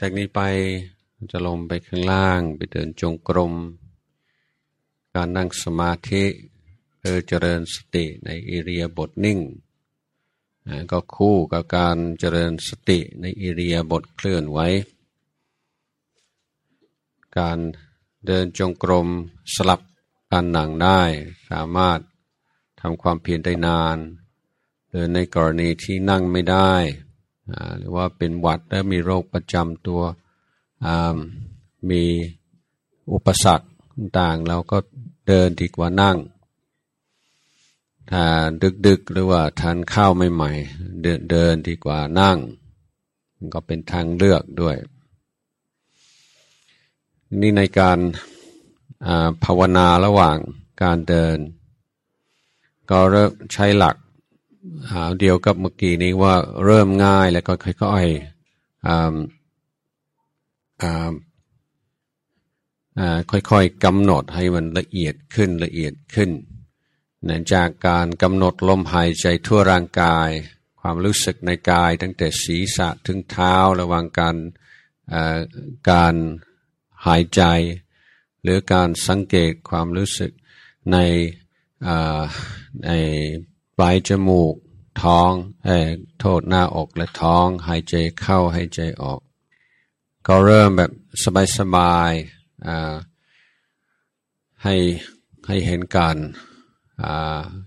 จากนี้ไปจะลงไปข้างล่างไปเดินจงกรม การนั่งสมาธิเพื่อเจริญสติในอิริยาบถนิ่ง ก็คู่กับการเจริญสติในอิริยาบถเคลื่อนไหว การเดินจงกรมสลับการนั่งได้สามารถทำความเพียรได้นานหรือในกรณีที่นั่งไม่ได้ หรือว่าเป็นหวัดและมีโรคประจำตัวมีอุปสรรคต่างเราก็เดินดีกว่านั่ง ถ้าดึกๆหรือว่าทานข้าวใหม่ๆเดินเดินดีกว่านั่งก็เป็นทางเลือกด้วย นี่ในการภาวนาระหว่างการเดิน ก็เริ่มใช้หลัก เดียวกับเมื่อกี้นี้ว่าเริ่มง่ายแล้วก็ค่อยๆค่อยๆกำหนดให้มันละเอียดขึ้นละเอียดขึ้นเนื่องจากการกำหนดลมหายใจทั่วร่างกาย ความรู้สึกในกายตั้งแต่ศีรษะถึงเท้าระหว่างการการหายใจ หรือการสังเกตความรู้สึกในใน ปลายจมูก ท้องเอโทษหน้าอกและท้อง หายใจเข้าหายใจออก ก็เริ่มแบบสบายๆอ่าให้ให้เห็นการ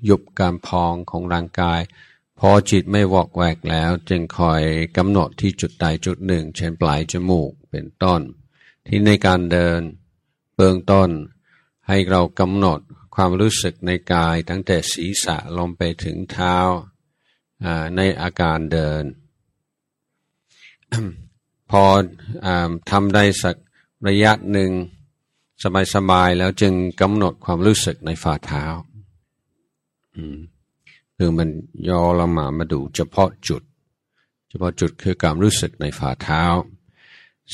ยุบการพองของร่างกาย พอจิตไม่วอกแวกแล้ว จึงคอยกำหนดที่จุดใดจุดหนึ่ง เช่นปลายจมูกเป็นต้น ที่ในการเดินเบื้องต้นให้เรากำหนด ความรู้สึกในกายตั้งแต่ศีรษะลงไปถึงเท้าในอาการเดิน พออทำได้สักระยะหนึ่งสบายๆแล้วจึงกำหนดความรู้สึกในฝ่าเท้าคือมันย่อลงมามาดูเฉพาะจุด เฉพาะจุดคือความรู้สึกในฝ่าเท้า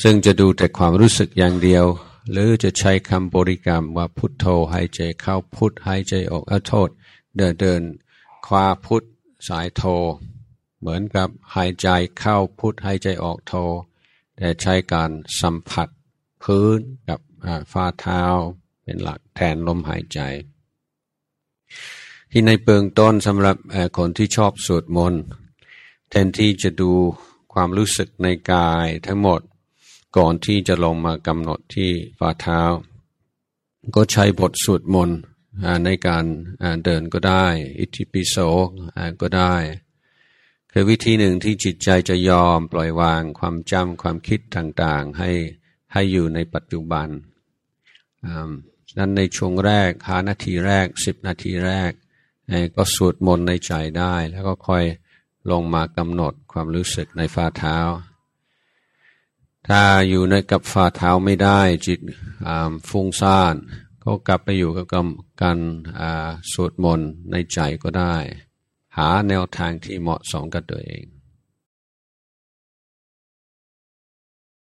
ซึ่งจะดูแต่ความรู้สึกอย่างเดียว หรือจะใช้คำบริกรรมว่าพุทโธหายใจเข้าพุทหายใจออกเอาโทษ เดินเดินคว้าพุทสายโท เหมือนกับหายใจเข้าพุทหายใจออกโท แต่ใช้การสัมผัสพื้นกับฝ่าเท้าเป็นหลักแทนลมหายใจ ที่ในเบื้องต้นสำหรับคนที่ชอบสวดมนต์แทนที่จะดูความรู้สึกในกายทั้งหมด ก่อนที่จะลงมากำหนดที่ฝ่าเท้า ก็ใช้บทสวดมนต์ในการเดินก็ได้ อิทิปิโสก็ได้คือวิธีหนึ่งที่จิตใจจะยอมปล่อยวางความจำความคิดต่างๆ ให้ให้อยู่ในปัจจุบันนั้นในช่วงแรกห้านาทีแรกสิบนาทีแรก ก็สวดมนต์ในใจได้ แล้วก็ค่อยลงมากำหนดความรู้สึกในฝ่าเท้า ถ้าอยู่ในกับฝ่าเท้าไม่ได้จิตฟุ้งซ่านก็กลับไปอยู่กับการสวดมนต์ในใจก็ได้ หาแนวทางที่เหมาะสมกับตัวเอง